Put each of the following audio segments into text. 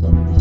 Cierra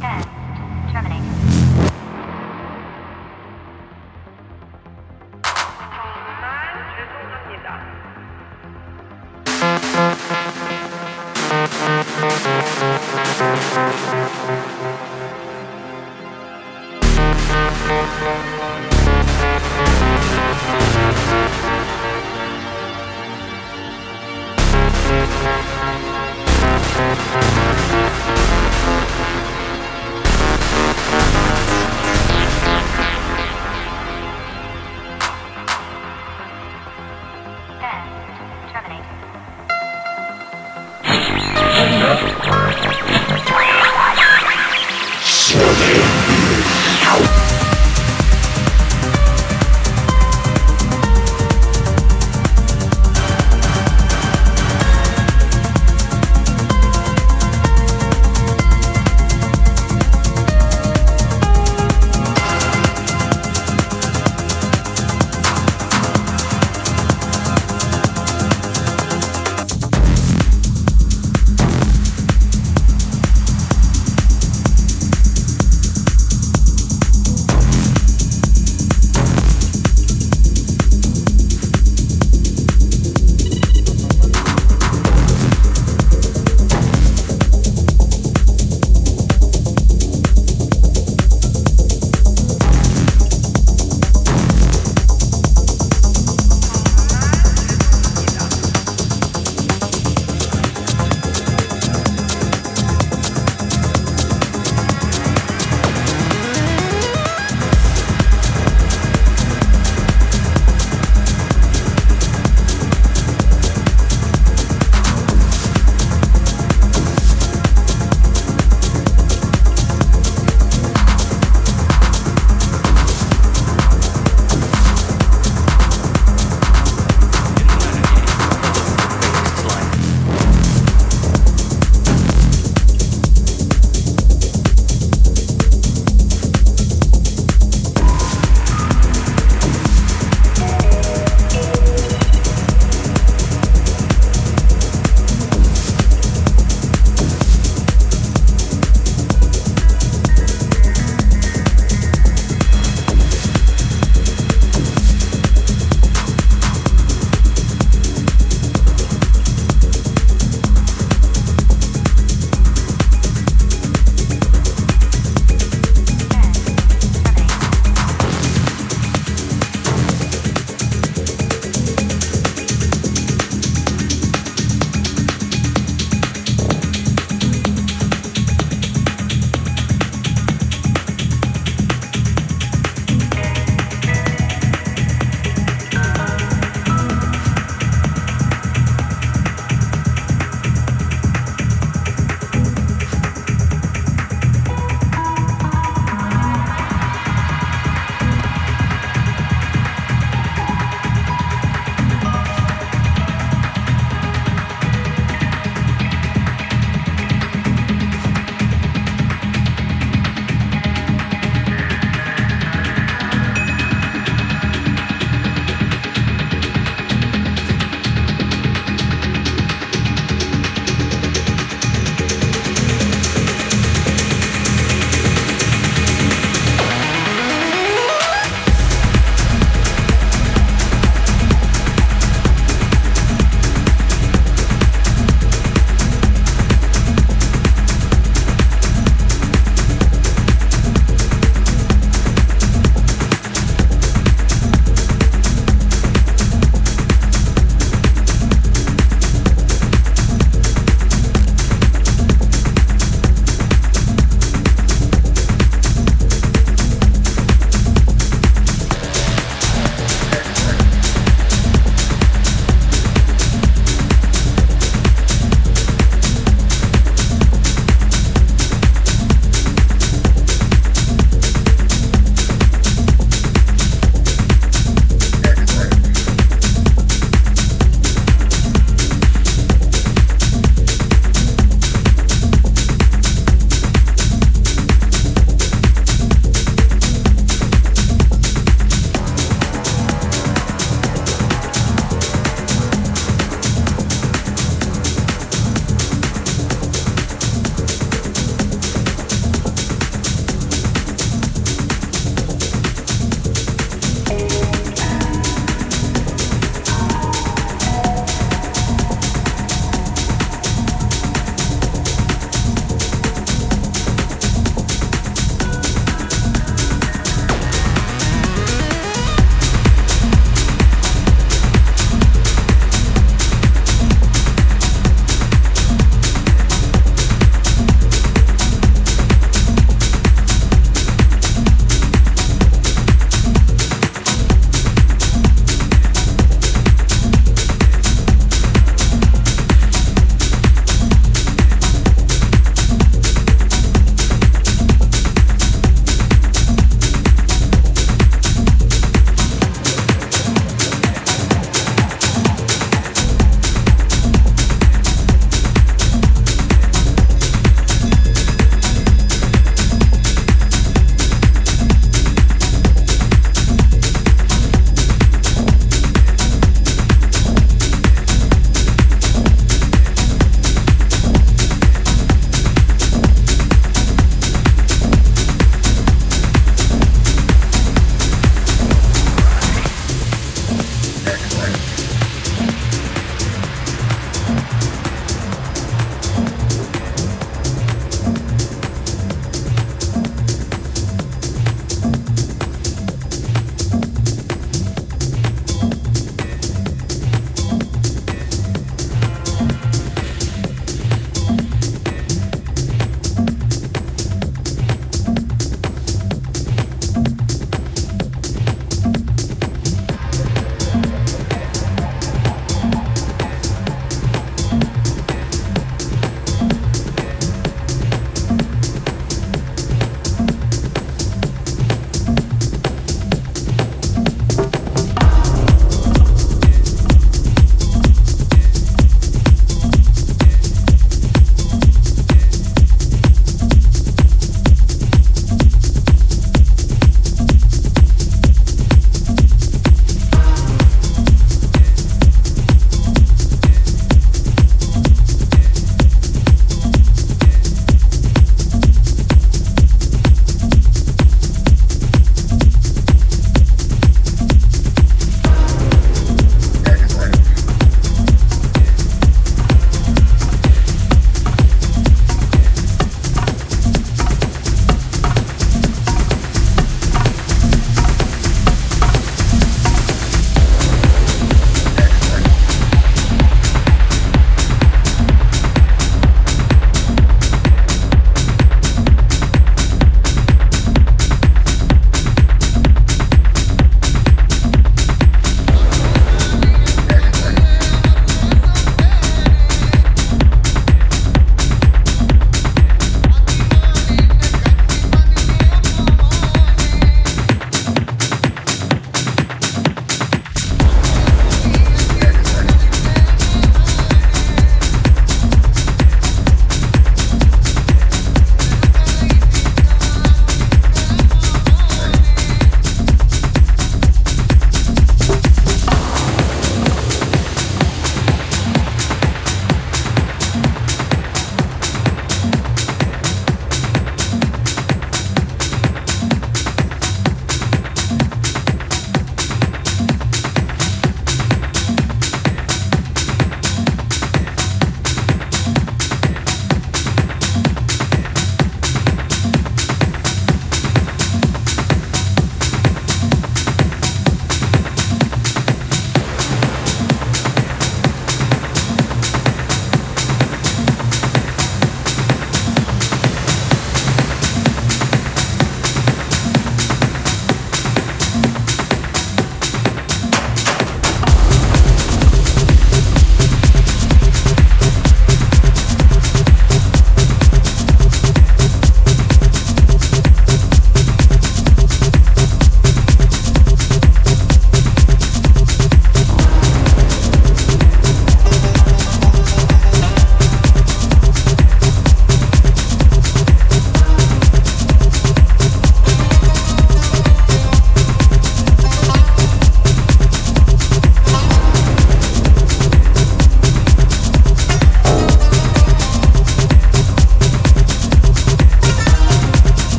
Ten.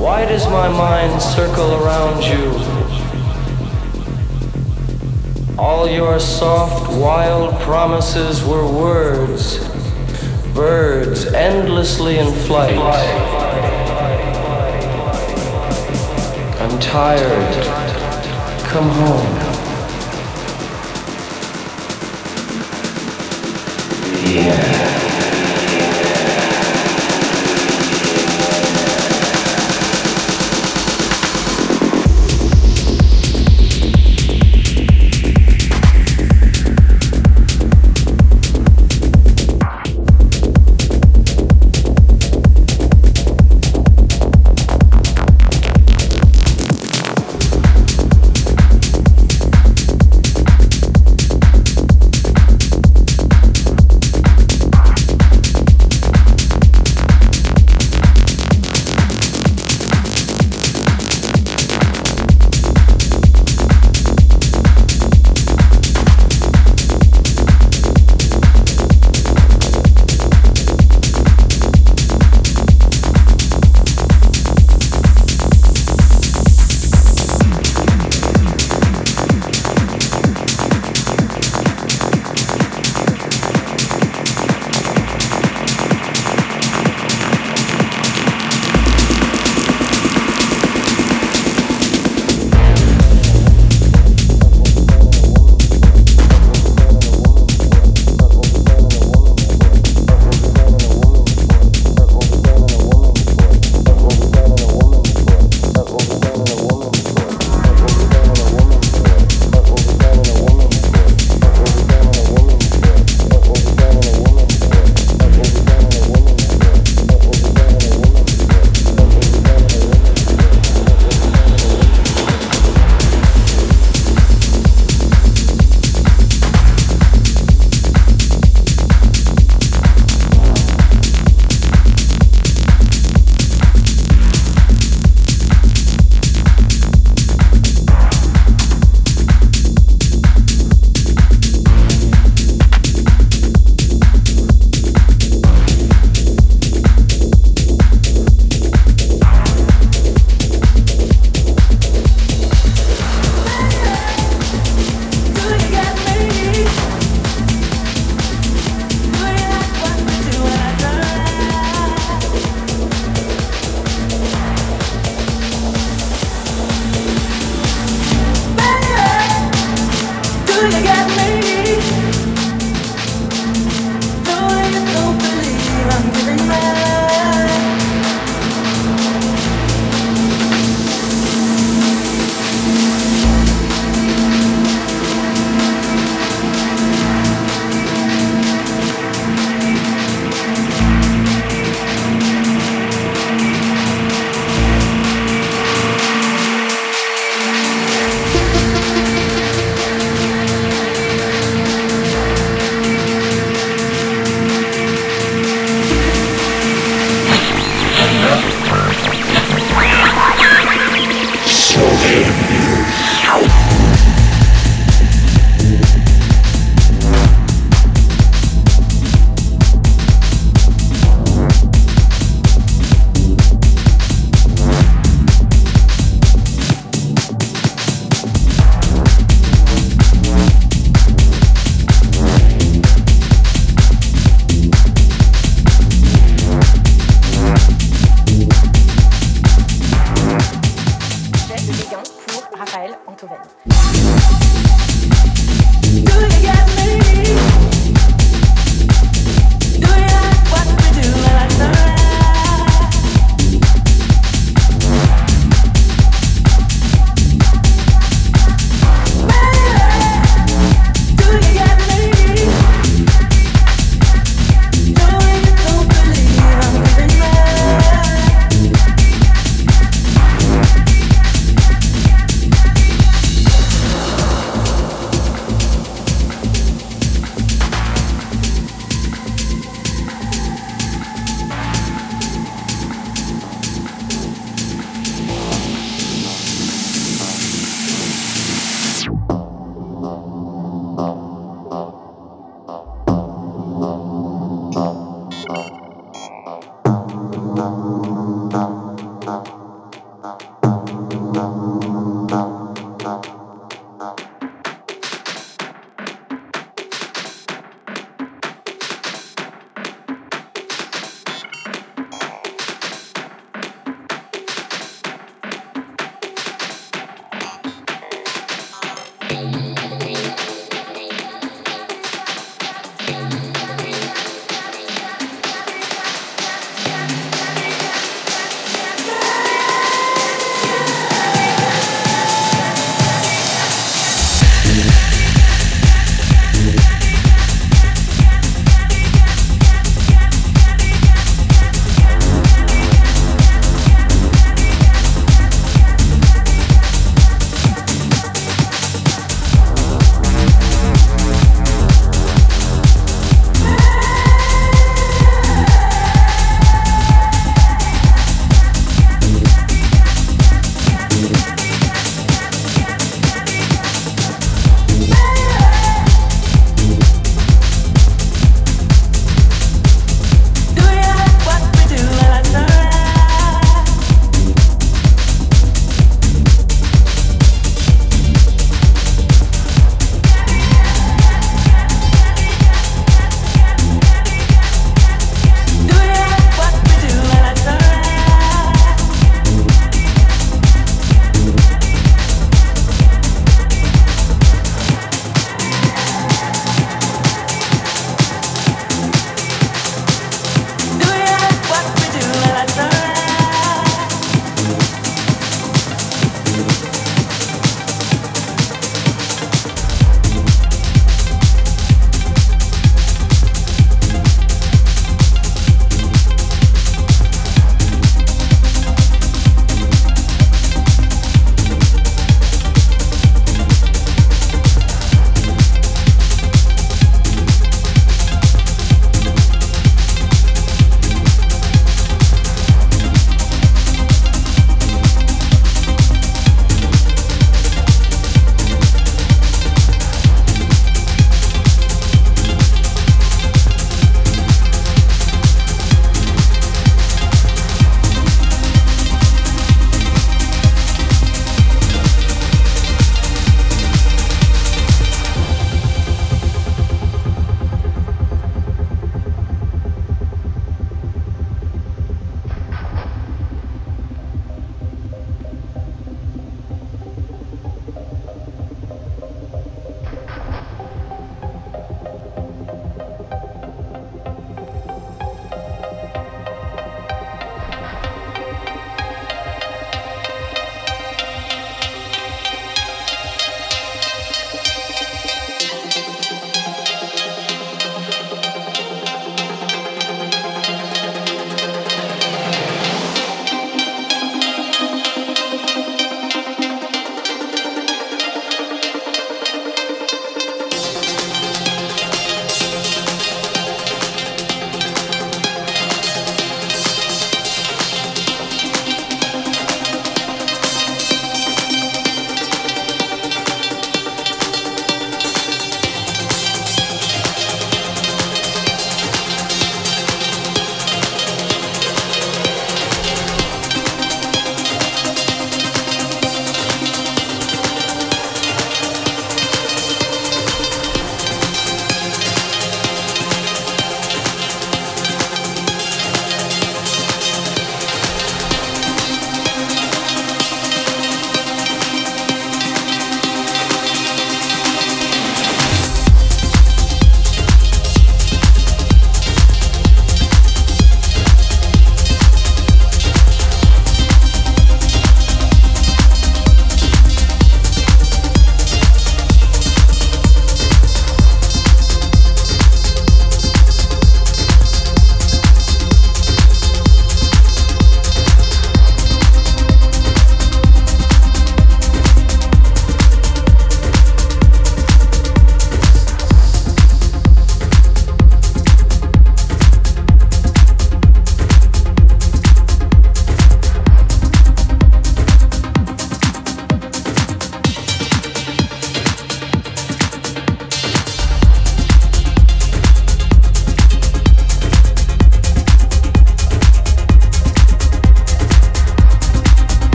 Why does my mind circle around you? All your soft, wild promises were words, birds endlessly in flight. I'm tired. Come home. Yeah.